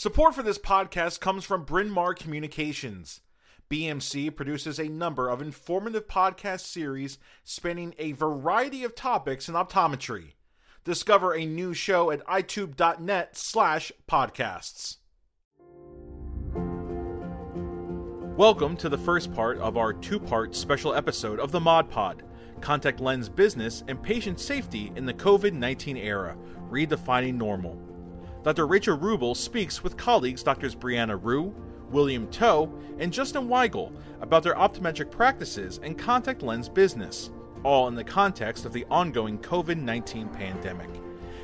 Support for this podcast comes from Bryn Mawr Communications. BMC produces a number of informative podcast series spanning a variety of topics in optometry. Discover a new show at eyetube.net slash podcasts. Welcome to the first part of our two-part special episode of the Mod Pod, Contact Lens Business and Patient Safety in the COVID-19 Era, Redefining Normal. Dr. Rachel Rubel speaks with colleagues Drs. Brianna Rhue, William Toe, and Justin Weigel about their optometric practices and contact lens business, all in the context of the ongoing COVID 19 pandemic.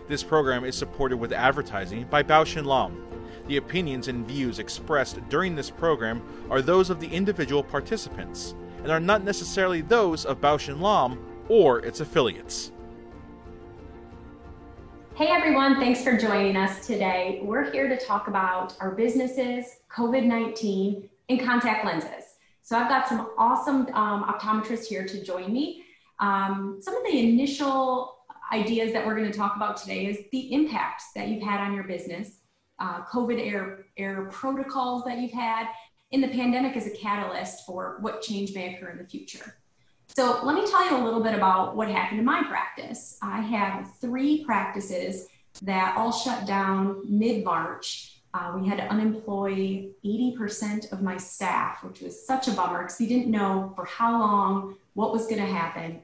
This program is supported with advertising by Bausch & Lomb. The opinions and views expressed during this program are those of the individual participants and are not necessarily those of Bausch & Lomb or its affiliates. Hey everyone, thanks for joining us today. We're here to talk about our businesses, COVID 19, and contact lenses. So I've got some awesome um, optometrists here to join me. Um, some of the initial ideas that we're going to talk about today is the impact that you've had on your business, uh, COVID era, era protocols that you've had, and the pandemic as a catalyst for what change may occur in the future. So let me tell you a little bit about what happened in my practice. I have three practices that all shut down mid-March. Uh, we had to unemploy 80% of my staff, which was such a bummer because we didn't know for how long, what was going to happen.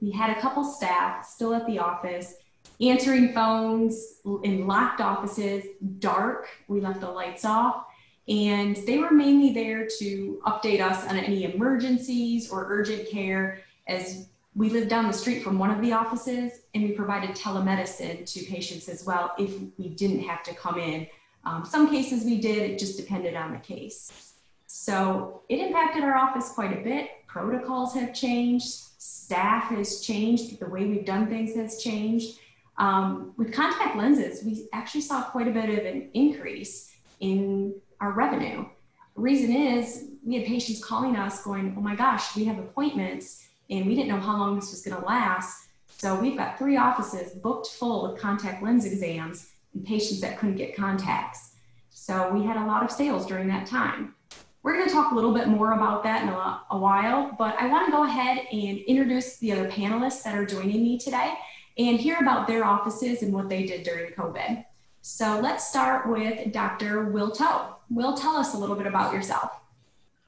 We had a couple staff still at the office, answering phones in locked offices, dark. We left the lights off. And they were mainly there to update us on any emergencies or urgent care as we lived down the street from one of the offices and we provided telemedicine to patients as well if we didn't have to come in. Um, some cases we did, it just depended on the case. So it impacted our office quite a bit. Protocols have changed, staff has changed, the way we've done things has changed. Um, with contact lenses, we actually saw quite a bit of an increase in our revenue. The reason is we had patients calling us going, oh my gosh, we have appointments and we didn't know how long this was going to last. So we've got three offices booked full with contact lens exams and patients that couldn't get contacts. So we had a lot of sales during that time. We're going to talk a little bit more about that in a, a while, but I want to go ahead and introduce the other panelists that are joining me today and hear about their offices and what they did during COVID. So let's start with Dr. Will Toe. Will, tell us a little bit about yourself.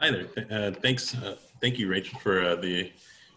Hi there. Uh, thanks. Uh, thank you, Rachel, for uh, the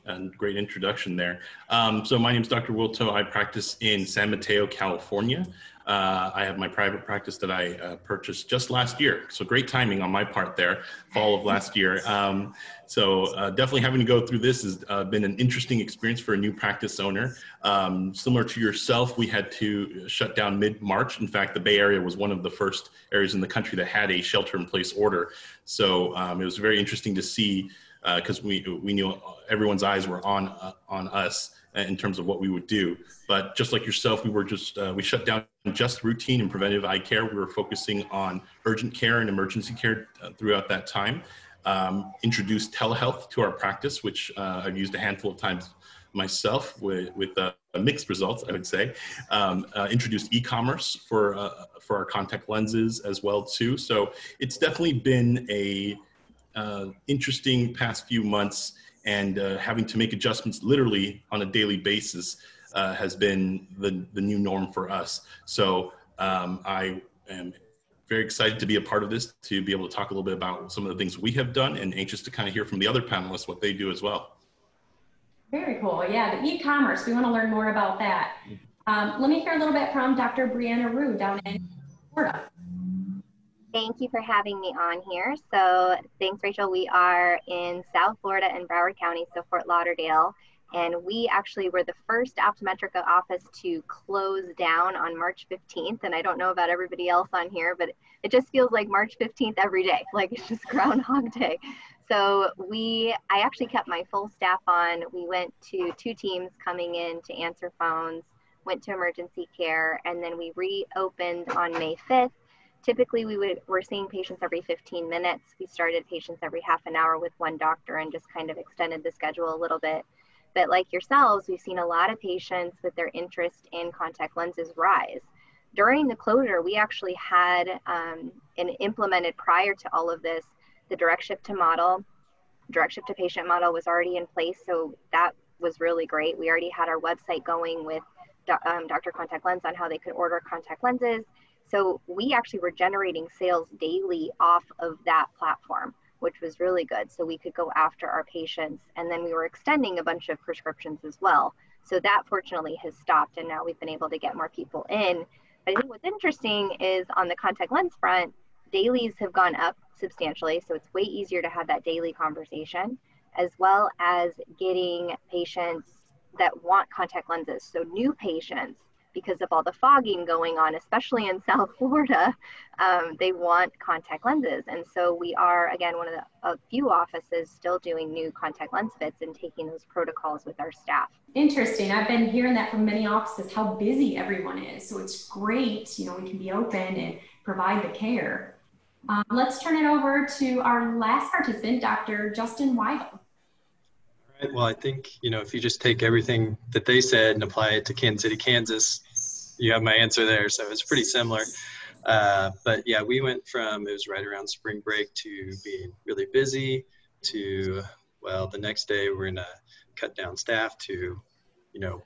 uh, great introduction there. Um, so my name is Dr. Will Toe. I practice in San Mateo, California. Uh, I have my private practice that I uh, purchased just last year. So great timing on my part there, fall of last year. Um, so uh, definitely having to go through this has uh, been an interesting experience for a new practice owner. Um, similar to yourself, we had to shut down mid-March. In fact, the Bay Area was one of the first areas in the country that had a shelter-in-place order. So um, it was very interesting to see because uh, we we knew everyone's eyes were on uh, on us in terms of what we would do. But just like yourself, we were just, uh, we shut down just routine and preventive eye care. We were focusing on urgent care and emergency care uh, throughout that time. Um, introduced telehealth to our practice, which uh, I've used a handful of times myself with, with uh, mixed results, I would say. Um, uh, introduced e-commerce for, uh, for our contact lenses as well too. So it's definitely been a interesting past few months and uh, having to make adjustments literally on a daily basis uh, has been the, the new norm for us. So um, I am very excited to be a part of this, to be able to talk a little bit about some of the things we have done and anxious to kind of hear from the other panelists what they do as well. Very cool. Yeah, the e-commerce, we want to learn more about that. Um, let me hear a little bit from Dr. Brianna Rhue down in Florida. Thank you for having me on here. So, thanks, Rachel. We are in South Florida in Broward County, so Fort Lauderdale. And we actually were the first Optometrica office to close down on March 15th. And I don't know about everybody else on here, but it just feels like March 15th every day, like it's just Groundhog Day. So we, I actually kept my full staff on. We went to two teams coming in to answer phones, went to emergency care, and then we reopened on May 5th typically we would we're seeing patients every 15 minutes we started patients every half an hour with one doctor and just kind of extended the schedule a little bit but like yourselves we've seen a lot of patients with their interest in contact lenses rise during the closure, we actually had um, and implemented prior to all of this the direct ship to model. Direct ship to patient model was already in place, so that was really great. We already had our website going with um, Dr. Contact Lens on how they could order contact lenses. So we actually were generating sales daily off of that platform, which was really good. So we could go after our patients. And then we were extending a bunch of prescriptions as well. So that fortunately has stopped. And now we've been able to get more people in. But I think what's interesting is on the contact lens front, dailies have gone up substantially. So it's way easier to have that daily conversation, as well as getting patients that want contact lenses. So new patients because of all the fogging going on, especially in South Florida, um, they want contact lenses. And so we are, again, one of the a few offices still doing new contact lens fits and taking those protocols with our staff. Interesting. I've been hearing that from many offices, how busy everyone is. So it's great, you know, we can be open and provide the care. Um, let's turn it over to our last participant, Dr. Justin Weigel. Right. Well, I think, you know, if you just take everything that they said and apply it to Kansas City, Kansas, you have my answer there. So it's pretty similar. Uh, but yeah, we went from, it was right around spring break to being really busy to, well, the next day we're to cut down staff to, you know,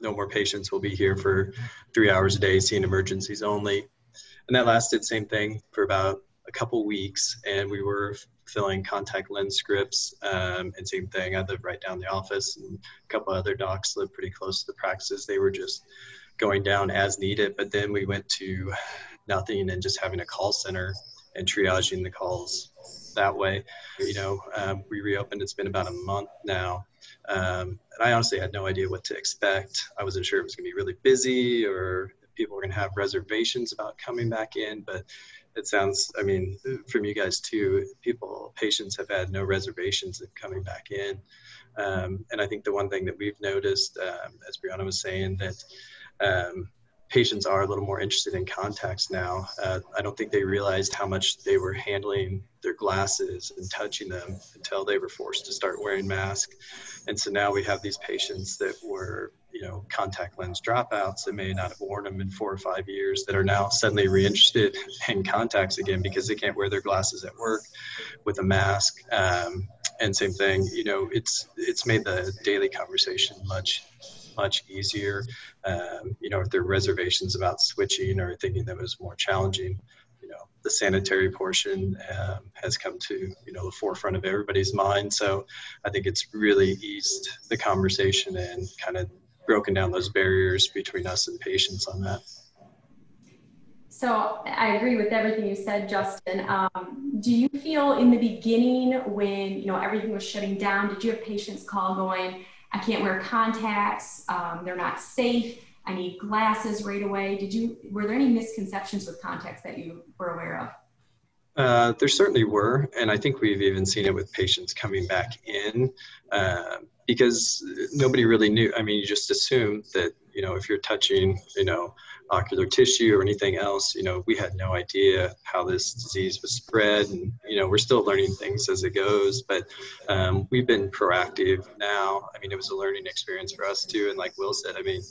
no more patients will be here for three hours a day seeing emergencies only. And that lasted same thing for about a couple weeks and we were filling contact lens scripts um, and same thing. I live right down the office and a couple other docs live pretty close to the practices. They were just going down as needed. But then we went to nothing and just having a call center and triaging the calls that way. You know, um, we reopened. It's been about a month now, um, and I honestly had no idea what to expect. I wasn't sure it was going to be really busy or people were going to have reservations about coming back in, but it sounds i mean from you guys too people patients have had no reservations of coming back in um, and i think the one thing that we've noticed um, as brianna was saying that um, patients are a little more interested in contacts now. Uh, i don't think they realized how much they were handling their glasses and touching them until they were forced to start wearing masks. And so now we have these patients that were you know contact lens dropouts. That may not have worn them in four or five years that are now suddenly reinterested in contacts again because they can't wear their glasses at work with a mask. Um, and same thing you know it's it's made the daily conversation much much easier um, you know if there are reservations about switching or thinking that was more challenging you know the sanitary portion um, has come to you know the forefront of everybody's mind so i think it's really eased the conversation and kind of broken down those barriers between us and patients on that. So I agree with everything you said, Justin. Um, do you feel in the beginning when you know everything was shutting down, did you have patients call going, "I can't wear contacts. Um, they're not safe. I need glasses right away." Did you were there any misconceptions with contacts that you were aware of? Uh, there certainly were, and I think we've even seen it with patients coming back in. Uh, because nobody really knew. I mean, you just assume that you know if you're touching you know ocular tissue or anything else, you know, we had no idea how this disease was spread, and you know, we're still learning things as it goes. But um, we've been proactive now. I mean, it was a learning experience for us too. And like Will said, I mean,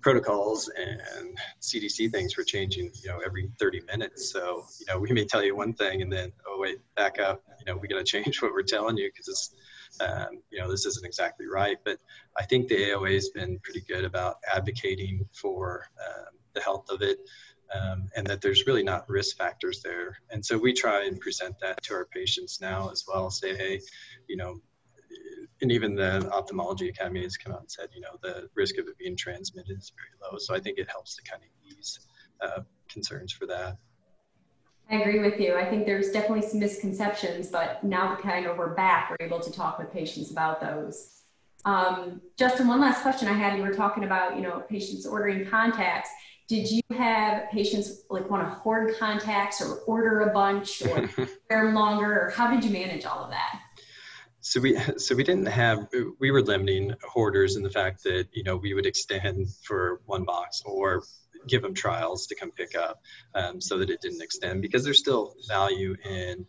protocols and CDC things were changing, you know, every 30 minutes. So you know, we may tell you one thing, and then oh wait, back up. You know, we got to change what we're telling you because it's um, you know, this isn't exactly right. But I think the AOA has been pretty good about advocating for um, the health of it. Um, and that there's really not risk factors there. And so we try and present that to our patients now as well. Say, hey, you know, and even the ophthalmology academy has come out and said, you know, the risk of it being transmitted is very low. So I think it helps to kind of ease uh, concerns for that. I agree with you. I think there's definitely some misconceptions, but now that kind of we're back, we're able to talk with patients about those. Um, Justin, one last question I had. You were talking about, you know, patients ordering contacts. Did you have patients like want to hoard contacts or order a bunch or wear them longer, or how did you manage all of that? So we so we didn't have we were limiting hoarders in the fact that you know we would extend for one box or give them trials to come pick up um, so that it didn't extend because there's still value in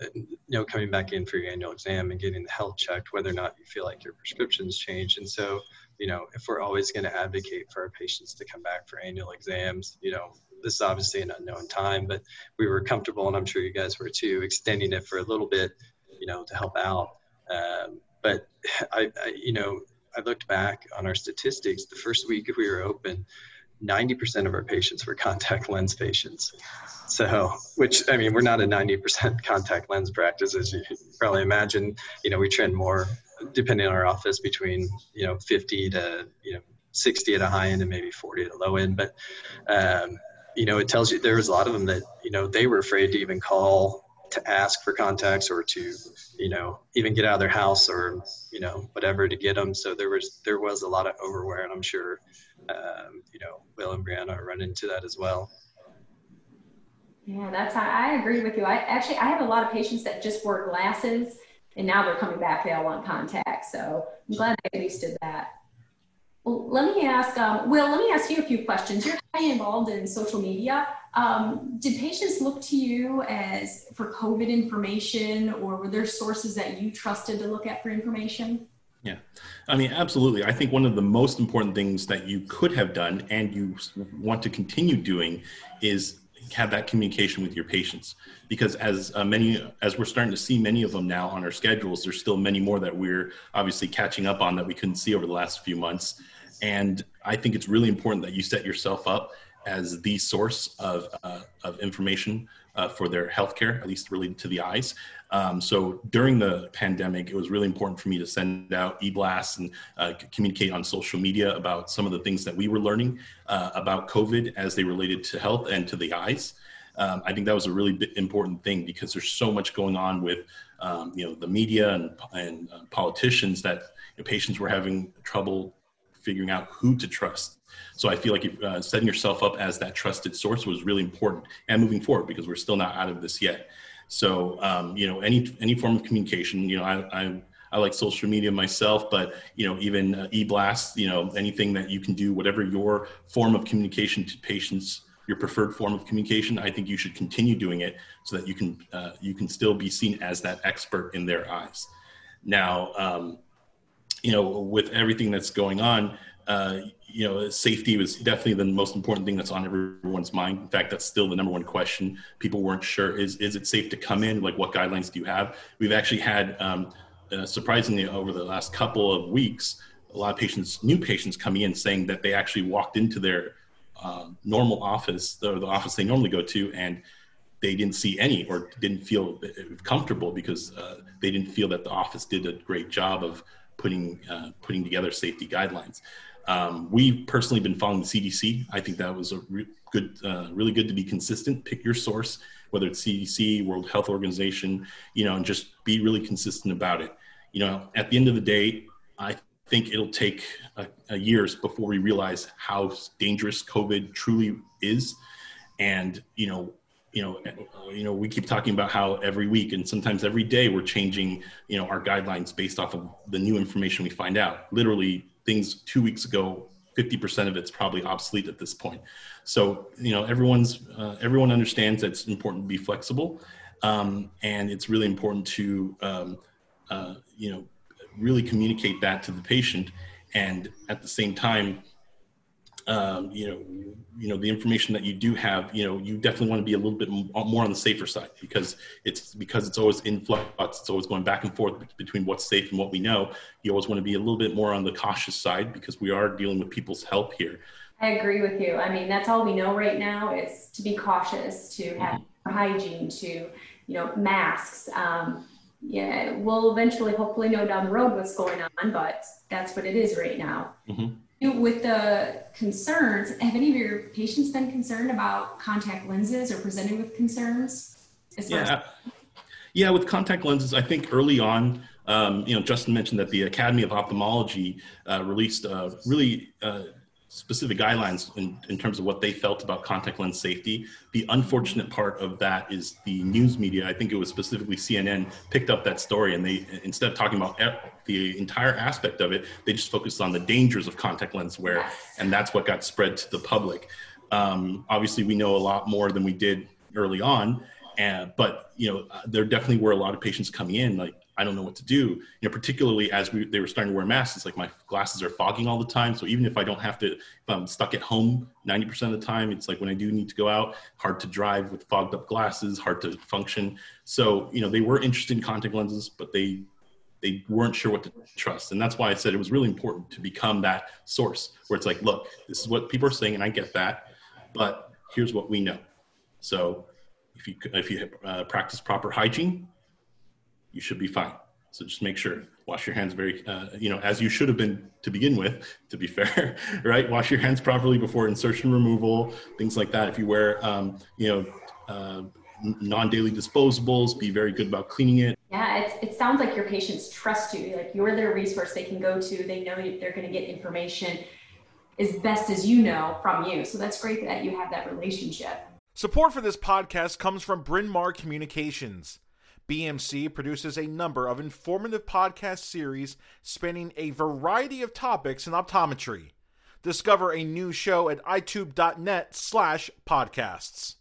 uh, you know coming back in for your annual exam and getting the health checked whether or not you feel like your prescription's changed and so you know, if we're always going to advocate for our patients to come back for annual exams, you know, this is obviously an unknown time, but we were comfortable, and I'm sure you guys were too, extending it for a little bit, you know, to help out. Um, but I, I, you know, I looked back on our statistics. The first week we were open, 90% of our patients were contact lens patients. So, which I mean, we're not a 90% contact lens practice, as you probably imagine. You know, we trend more, depending on our office, between you know 50 to you know 60 at a high end and maybe 40 at a low end. But um, you know, it tells you there was a lot of them that you know they were afraid to even call to ask for contacts or to you know even get out of their house or you know whatever to get them. So there was there was a lot of overwear, and I'm sure um, you know Will and Brianna run into that as well. Yeah, that's I agree with you. I actually I have a lot of patients that just wore glasses and now they're coming back. They all want contacts. So I'm glad they at least did that. Well, let me ask, um, Will, let me ask you a few questions. You're highly involved in social media. Um, did patients look to you as for COVID information or were there sources that you trusted to look at for information? Yeah, I mean, absolutely. I think one of the most important things that you could have done and you want to continue doing is have that communication with your patients because as uh, many as we're starting to see many of them now on our schedules there's still many more that we're obviously catching up on that we couldn't see over the last few months and i think it's really important that you set yourself up as the source of, uh, of information uh, for their healthcare, at least related to the eyes. Um, so during the pandemic, it was really important for me to send out e-blasts and uh, communicate on social media about some of the things that we were learning uh, about COVID as they related to health and to the eyes. Um, I think that was a really important thing because there's so much going on with, um, you know, the media and, and uh, politicians that you know, patients were having trouble figuring out who to trust so I feel like uh, setting yourself up as that trusted source was really important and moving forward because we're still not out of this yet. So um, you know, any any form of communication, you know, I, I I like social media myself, but you know, even uh, e-blast, you know, anything that you can do, whatever your form of communication to patients, your preferred form of communication, I think you should continue doing it so that you can uh, you can still be seen as that expert in their eyes. Now, um, you know, with everything that's going on, uh, you know, safety was definitely the most important thing that's on everyone's mind. In fact, that's still the number one question. People weren't sure is is it safe to come in? Like, what guidelines do you have? We've actually had, um, uh, surprisingly, over the last couple of weeks, a lot of patients, new patients, coming in saying that they actually walked into their uh, normal office, or the office they normally go to, and they didn't see any or didn't feel comfortable because uh, they didn't feel that the office did a great job of putting uh, putting together safety guidelines. Um, we've personally been following the CDC. I think that was a re- good, uh, really good to be consistent. Pick your source, whether it's CDC, World Health Organization, you know, and just be really consistent about it. You know, at the end of the day, I think it'll take years before we realize how dangerous COVID truly is, and you know, you know, you know, we keep talking about how every week and sometimes every day we're changing, you know, our guidelines based off of the new information we find out. Literally things two weeks ago 50% of it's probably obsolete at this point. So you know everyone's uh, everyone understands that it's important to be flexible um, and it's really important to um, uh, you know really communicate that to the patient. And at the same time um, you know, you know the information that you do have, you know, you definitely want to be a little bit more on the safer side because it's because it's always in flux. It's always going back and forth between what's safe and what we know. You always want to be a little bit more on the cautious side because we are dealing with people's health here. I agree with you. I mean, that's all we know right now is to be cautious, to have mm-hmm. hygiene, to you know, masks. Um, yeah, we'll eventually, hopefully, know down the road what's going on, but that's what it is right now. Mm-hmm with the concerns, have any of your patients been concerned about contact lenses or presenting with concerns? yeah, yeah, with contact lenses, I think early on, um, you know, Justin mentioned that the Academy of Ophthalmology uh, released uh, really uh, specific guidelines in, in terms of what they felt about contact lens safety. The unfortunate part of that is the news media, I think it was specifically CNN, picked up that story and they, instead of talking about the entire aspect of it, they just focused on the dangers of contact lens wear. And that's what got spread to the public. Um, obviously, we know a lot more than we did early on. And, but you know, there definitely were a lot of patients coming in. Like I don't know what to do. You know, particularly as we they were starting to wear masks, it's like my glasses are fogging all the time. So even if I don't have to, if I'm stuck at home 90% of the time, it's like when I do need to go out, hard to drive with fogged up glasses, hard to function. So you know, they were interested in contact lenses, but they they weren't sure what to trust. And that's why I said it was really important to become that source where it's like, look, this is what people are saying, and I get that, but here's what we know. So if you if you uh, practice proper hygiene, you should be fine. So just make sure wash your hands very, uh, you know, as you should have been to begin with. To be fair, right? Wash your hands properly before insertion removal, things like that. If you wear, um, you know. Uh, non-daily disposables be very good about cleaning it yeah it sounds like your patients trust you like you're their resource they can go to they know they're going to get information as best as you know from you so that's great that you have that relationship support for this podcast comes from bryn mawr communications BMC produces a number of informative podcast series spanning a variety of topics in optometry. Discover a new show at eyetube.net slash podcasts.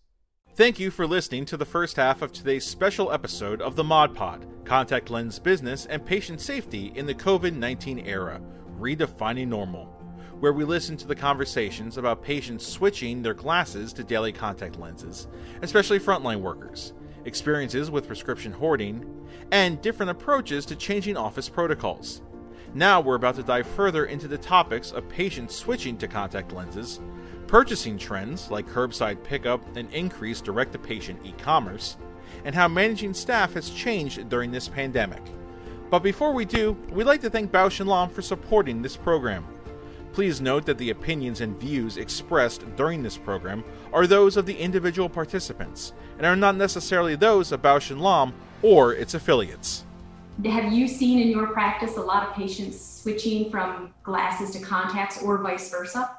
Thank you for listening to the first half of today's special episode of the Mod Pod Contact Lens Business and Patient Safety in the COVID 19 Era Redefining Normal, where we listen to the conversations about patients switching their glasses to daily contact lenses, especially frontline workers experiences with prescription hoarding, and different approaches to changing office protocols. Now we're about to dive further into the topics of patients switching to contact lenses, purchasing trends like curbside pickup and increased direct to patient e commerce, and how managing staff has changed during this pandemic. But before we do, we'd like to thank Bausch & Lomb for supporting this program. Please note that the opinions and views expressed during this program are those of the individual participants and are not necessarily those of Bausch & Lomb or its affiliates. Have you seen in your practice a lot of patients switching from glasses to contacts or vice versa?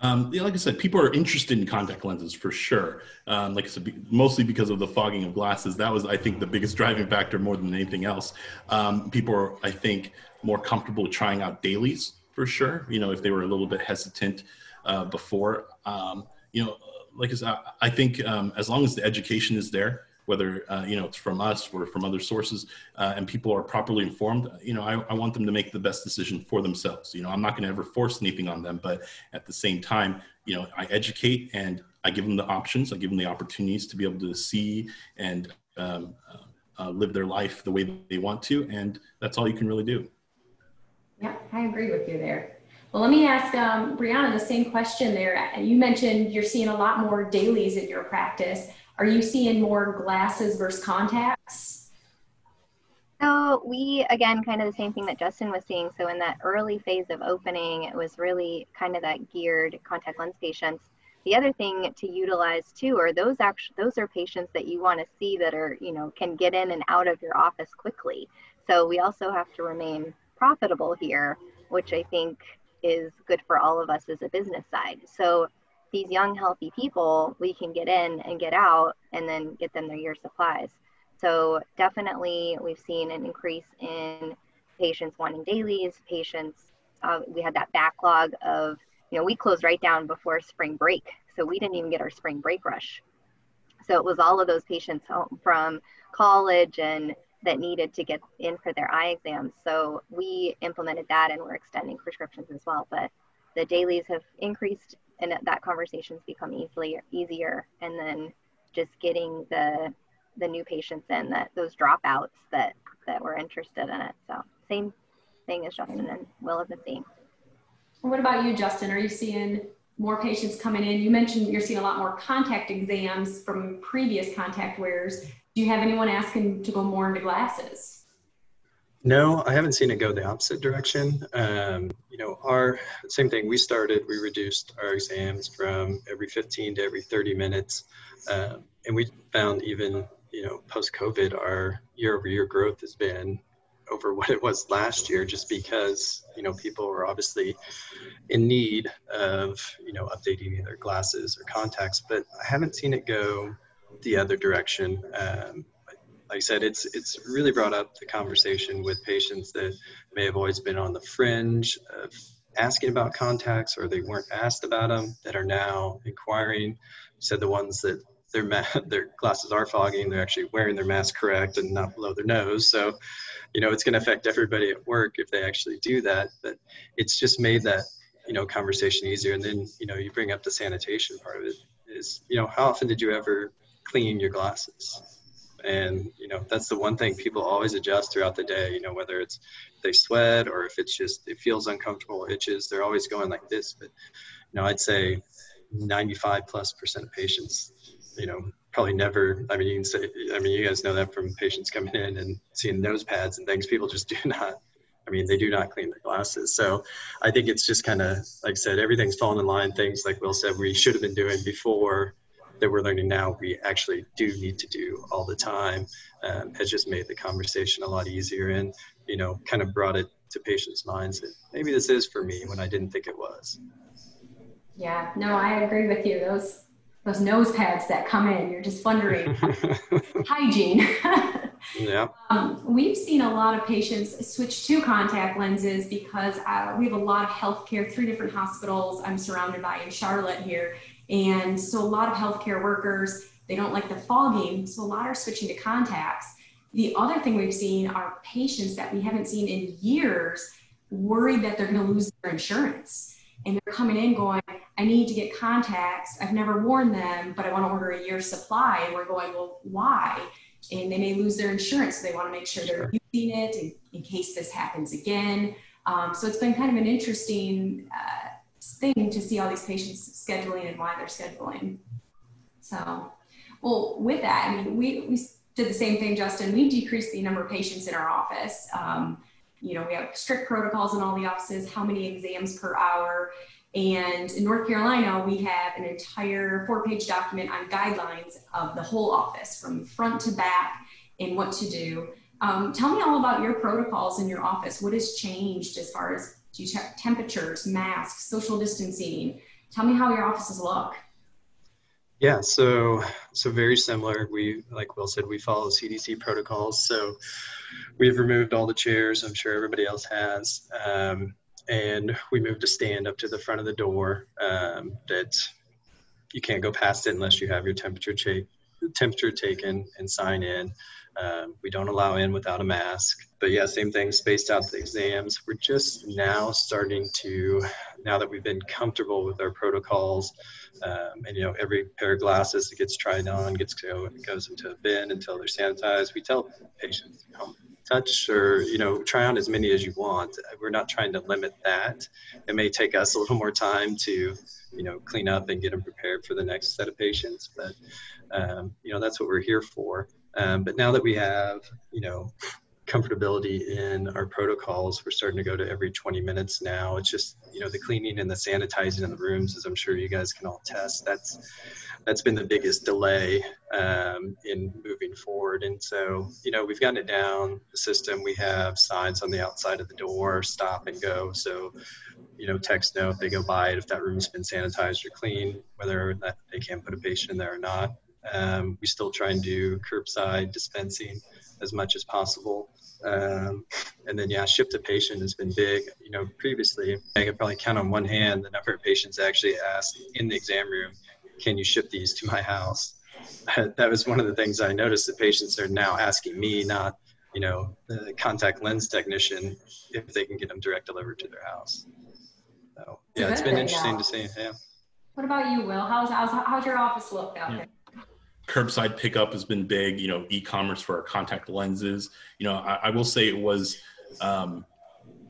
Um, yeah, like I said, people are interested in contact lenses for sure. Um, like I said, mostly because of the fogging of glasses. That was, I think, the biggest driving factor more than anything else. Um, people are, I think, more comfortable trying out dailies for sure. You know, if they were a little bit hesitant uh, before, um, you know, like I said, I think um, as long as the education is there, whether uh, you know it's from us or from other sources, uh, and people are properly informed, you know, I, I, want them to make the best decision for themselves. You know, I'm not going to ever force anything on them, but at the same time, you know, I educate and I give them the options, I give them the opportunities to be able to see and um, uh, live their life the way they want to, and that's all you can really do. Yeah, I agree with you there. Well, let me ask um, Brianna the same question there. You mentioned you're seeing a lot more dailies in your practice. Are you seeing more glasses versus contacts? So we again kind of the same thing that Justin was seeing. So in that early phase of opening, it was really kind of that geared contact lens patients. The other thing to utilize too are those actually those are patients that you want to see that are you know can get in and out of your office quickly. So we also have to remain profitable here, which I think is good for all of us as a business side. So these young, healthy people, we can get in and get out and then get them their year supplies. So definitely we've seen an increase in patients wanting dailies, patients, uh, we had that backlog of, you know, we closed right down before spring break. So we didn't even get our spring break rush. So it was all of those patients from college and that needed to get in for their eye exams. So we implemented that and we're extending prescriptions as well. But the dailies have increased and that conversation's become easily easier. And then just getting the the new patients in that those dropouts that that were interested in it. So same thing as Justin and Will have been seeing. What about you, Justin? Are you seeing more patients coming in? You mentioned you're seeing a lot more contact exams from previous contact wearers do you have anyone asking to go more into glasses? No, I haven't seen it go the opposite direction. Um, you know, our same thing. We started, we reduced our exams from every 15 to every 30 minutes, um, and we found even you know post COVID, our year-over-year growth has been over what it was last year, just because you know people were obviously in need of you know updating their glasses or contacts. But I haven't seen it go the other direction. Um, like I said, it's it's really brought up the conversation with patients that may have always been on the fringe of asking about contacts or they weren't asked about them that are now inquiring. said the ones that their ma- their glasses are fogging, they're actually wearing their mask correct and not below their nose. So, you know, it's going to affect everybody at work if they actually do that. But it's just made that you know conversation easier. And then you know you bring up the sanitation part of it is you know how often did you ever clean your glasses? And you know that's the one thing people always adjust throughout the day. You know whether it's they sweat or if it's just it feels uncomfortable, itches. They're always going like this. But you know I'd say 95 plus percent of patients, you know, probably never. I mean, you can say. I mean, you guys know that from patients coming in and seeing nose pads and things. People just do not I mean, they do not clean their glasses. So I think it's just kind of, like I said, everything's fallen in line. Things like Will said, we should have been doing before that we're learning now, we actually do need to do all the time um, has just made the conversation a lot easier and, you know, kind of brought it to patients' minds that maybe this is for me when I didn't think it was. Yeah, no, I agree with you. Those those nose pads that come in, you're just wondering hygiene. yeah. Um, we've seen a lot of patients switch to contact lenses because uh, we have a lot of healthcare, three different hospitals I'm surrounded by in Charlotte here. And so a lot of healthcare workers, they don't like the fogging, so a lot are switching to contacts. The other thing we've seen are patients that we haven't seen in years worried that they're going to lose their insurance. And they're coming in going, I need to get contacts. I've never worn them, but I want to order a year's supply. And we're going, well, why? And they may lose their insurance. So they want to make sure they're using it in, in case this happens again. Um, so it's been kind of an interesting uh, thing to see all these patients scheduling and why they're scheduling. So, well, with that, I mean, we, we did the same thing, Justin. We decreased the number of patients in our office. Um, you know, we have strict protocols in all the offices, how many exams per hour. And in North Carolina, we have an entire four page document on guidelines of the whole office from front to back and what to do. Um, tell me all about your protocols in your office. What has changed as far as do you check temperatures, masks, social distancing? Tell me how your offices look. Yeah, so so very similar. We like Will said, we follow CDC protocols. So we've removed all the chairs. I'm sure everybody else has, um, and we moved a stand up to the front of the door um, that you can't go past it unless you have your temperature check, temperature taken and sign in. Um, we don't allow in without a mask. But yeah, same thing, spaced out the exams. We're just now starting to, now that we've been comfortable with our protocols, um, and you know, every pair of glasses that gets tried on gets go, goes into a bin until they're sanitized. We tell patients, you know, touch or you know, try on as many as you want. We're not trying to limit that. It may take us a little more time to, you know, clean up and get them prepared for the next set of patients, but um, you know, that's what we're here for. Um, but now that we have, you know, comfortability in our protocols, we're starting to go to every 20 minutes now. It's just, you know, the cleaning and the sanitizing in the rooms, as I'm sure you guys can all test. That's that's been the biggest delay um, in moving forward. And so, you know, we've gotten it down. The system we have signs on the outside of the door, stop and go. So, you know, text know if they go by it if that room's been sanitized or clean, whether they can put a patient in there or not. Um, we still try and do curbside dispensing as much as possible. Um, and then, yeah, ship to patient has been big. You know, previously, I could probably count on one hand the number of patients actually asked in the exam room, can you ship these to my house? that was one of the things I noticed that patients are now asking me, not, you know, the contact lens technician, if they can get them direct delivered to their house. So, yeah, it's been interesting to see. Yeah. What about you, Will? How's, how's, how's your office look out yeah. there? Curbside pickup has been big you know e-commerce for our contact lenses. You know i, I will say it was um,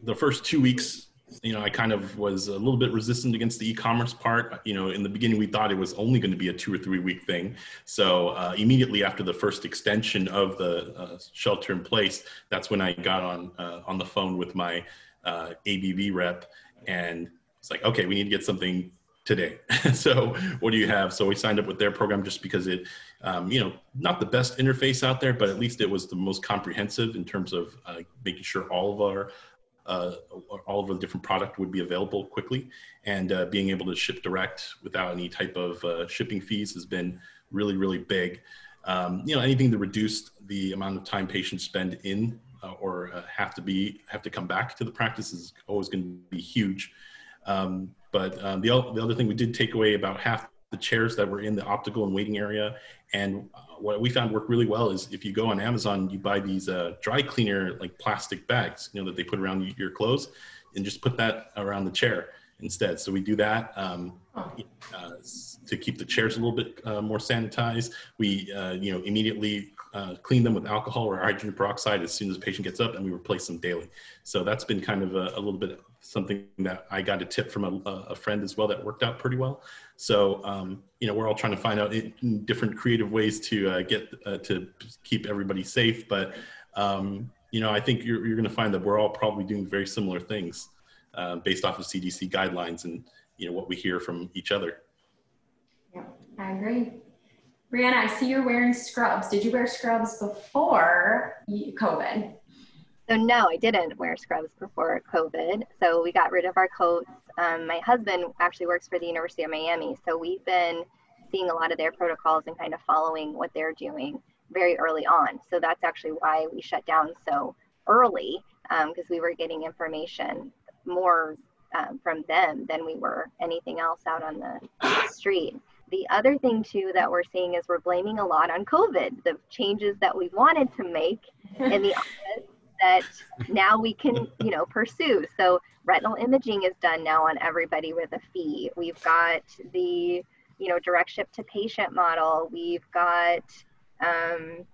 the first two weeks you know i kind of was a little bit resistant against the e-commerce part. You know in the beginning we thought it was only going to be a two or three week thing. So uh, immediately after the first extension of the uh, shelter in place that's when i got on uh, on the phone with my uh, ABB rep and it's like okay we need to get something today. so what do you have? So we signed up with their program just because it, um, you know, not the best interface out there, but at least it was the most comprehensive in terms of uh, making sure all of our uh, all of the different product would be available quickly and uh, being able to ship direct without any type of uh, shipping fees has been really really big um, you know anything to reduce the amount of time patients spend in uh, or uh, have to be have to come back to the practice is always going to be huge um, but um, the, the other thing we did take away about half the chairs that were in the optical and waiting area. And uh, what we found worked really well is if you go on Amazon, you buy these uh, dry cleaner like plastic bags, you know, that they put around your clothes, and just put that around the chair instead. So we do that um, uh, to keep the chairs a little bit uh, more sanitized. We, uh, you know, immediately uh, clean them with alcohol or hydrogen peroxide as soon as the patient gets up, and we replace them daily. So that's been kind of a, a little bit something that I got a tip from a, a, friend as well that worked out pretty well. So um, you know, we're all trying to find out different creative ways to uh, get uh, to keep everybody safe, but um, you know, I think you're, you're going to find that we're all probably doing very similar things uh, based off of CDC guidelines and you know what we hear from each other. Yeah, I agree. Brianna, I see you're wearing scrubs. Did you wear scrubs before COVID? So no, I didn't wear scrubs before COVID. So we got rid of our coats. Um, my husband actually works for the University of Miami, so we've been seeing a lot of their protocols and kind of following what they're doing very early on. So that's actually why we shut down so early because um, we were getting information more um, from them than we were anything else out on the street. The other thing too that we're seeing is we're blaming a lot on COVID, the changes that we wanted to make in the office that now we can, you know, pursue. So retinal imaging is done now on everybody with a fee. We've got the, you know, direct ship to patient model. We've got, um,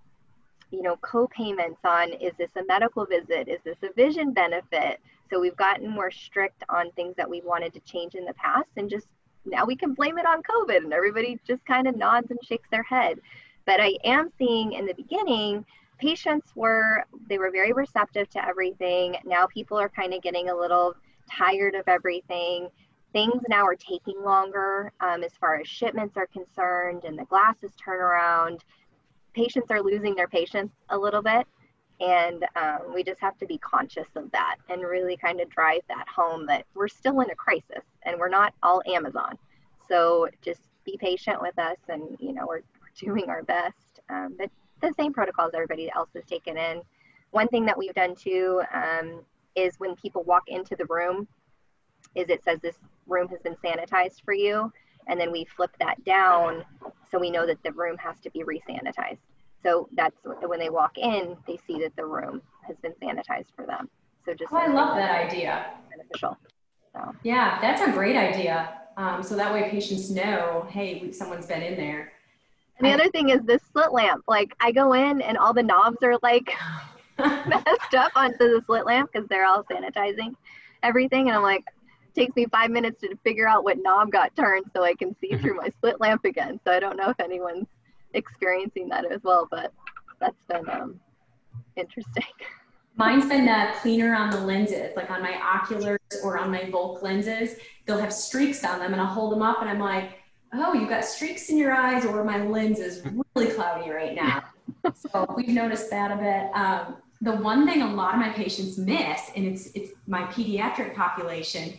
you know, co-payments on is this a medical visit? Is this a vision benefit? So we've gotten more strict on things that we wanted to change in the past and just now we can blame it on COVID and everybody just kind of nods and shakes their head. But I am seeing in the beginning, patients were, they were very receptive to everything. Now people are kind of getting a little tired of everything. Things now are taking longer um, as far as shipments are concerned and the glasses turnaround. Patients are losing their patience a little bit. And um, we just have to be conscious of that and really kind of drive that home that we're still in a crisis and we're not all Amazon. So just be patient with us and, you know, we're, we're doing our best. Um, but the same protocols everybody else has taken in. One thing that we've done too um, is when people walk into the room, is it says this room has been sanitized for you, and then we flip that down so we know that the room has to be resanitized. So that's when they walk in, they see that the room has been sanitized for them. So just oh, I love that idea. Beneficial. So. Yeah, that's a great idea. Um, so that way patients know, hey, someone's been in there. And the other thing is this slit lamp. Like I go in and all the knobs are like messed up onto the slit lamp because they're all sanitizing everything. And I'm like, takes me five minutes to figure out what knob got turned so I can see through my slit lamp again. So I don't know if anyone's experiencing that as well, but that's been um, interesting. Mine's been the cleaner on the lenses, like on my oculars or on my Volk lenses. They'll have streaks on them, and I'll hold them up, and I'm like, "Oh, you've got streaks in your eyes," or my lens is really cloudy right now. so we've noticed that a bit. Um, the one thing a lot of my patients miss, and it's it's my pediatric population,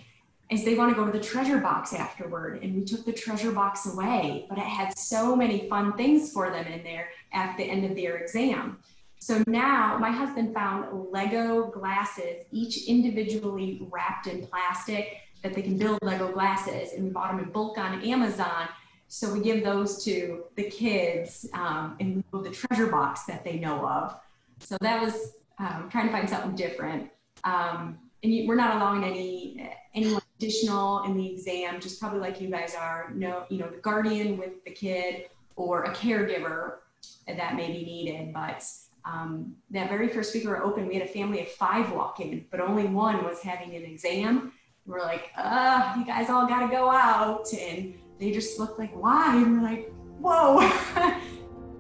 is they want to go to the treasure box afterward. And we took the treasure box away, but it had so many fun things for them in there at the end of their exam. So now my husband found Lego glasses, each individually wrapped in plastic that they can build Lego glasses. And we bought them in bulk on Amazon. So we give those to the kids um, move the treasure box that they know of. So that was um, trying to find something different. Um, and you, we're not allowing any anyone additional in the exam, just probably like you guys are. No, you know, the guardian with the kid or a caregiver that may be needed. But um, that very first week we were open, we had a family of five walk in, but only one was having an exam. We're like, uh, you guys all got to go out. And they just looked like, why? And we're like, whoa.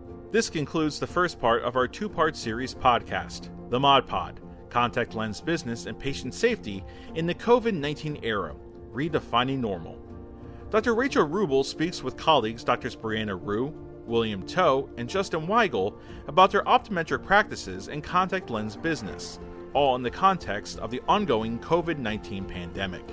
this concludes the first part of our two part series podcast, The Mod Pod contact lens business and patient safety in the COVID 19 era, redefining normal. Dr. Rachel Rubel speaks with colleagues Drs. Brianna Rhue, William Toe, and Justin Weigel about their optometric practices and contact lens business, all in the context of the ongoing COVID 19 pandemic.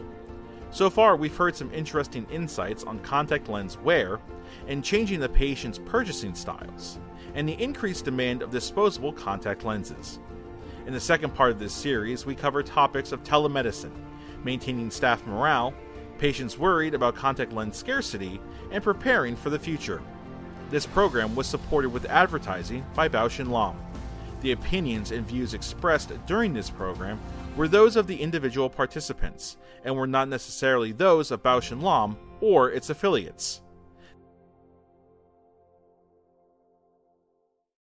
So far, we've heard some interesting insights on contact lens wear and changing the patient's purchasing styles, and the increased demand of disposable contact lenses. In the second part of this series, we cover topics of telemedicine, maintaining staff morale, patients worried about contact lens scarcity, and preparing for the future. This program was supported with advertising by Bausch & Lomb. The opinions and views expressed during this program were those of the individual participants and were not necessarily those of Bausch & Lomb or its affiliates.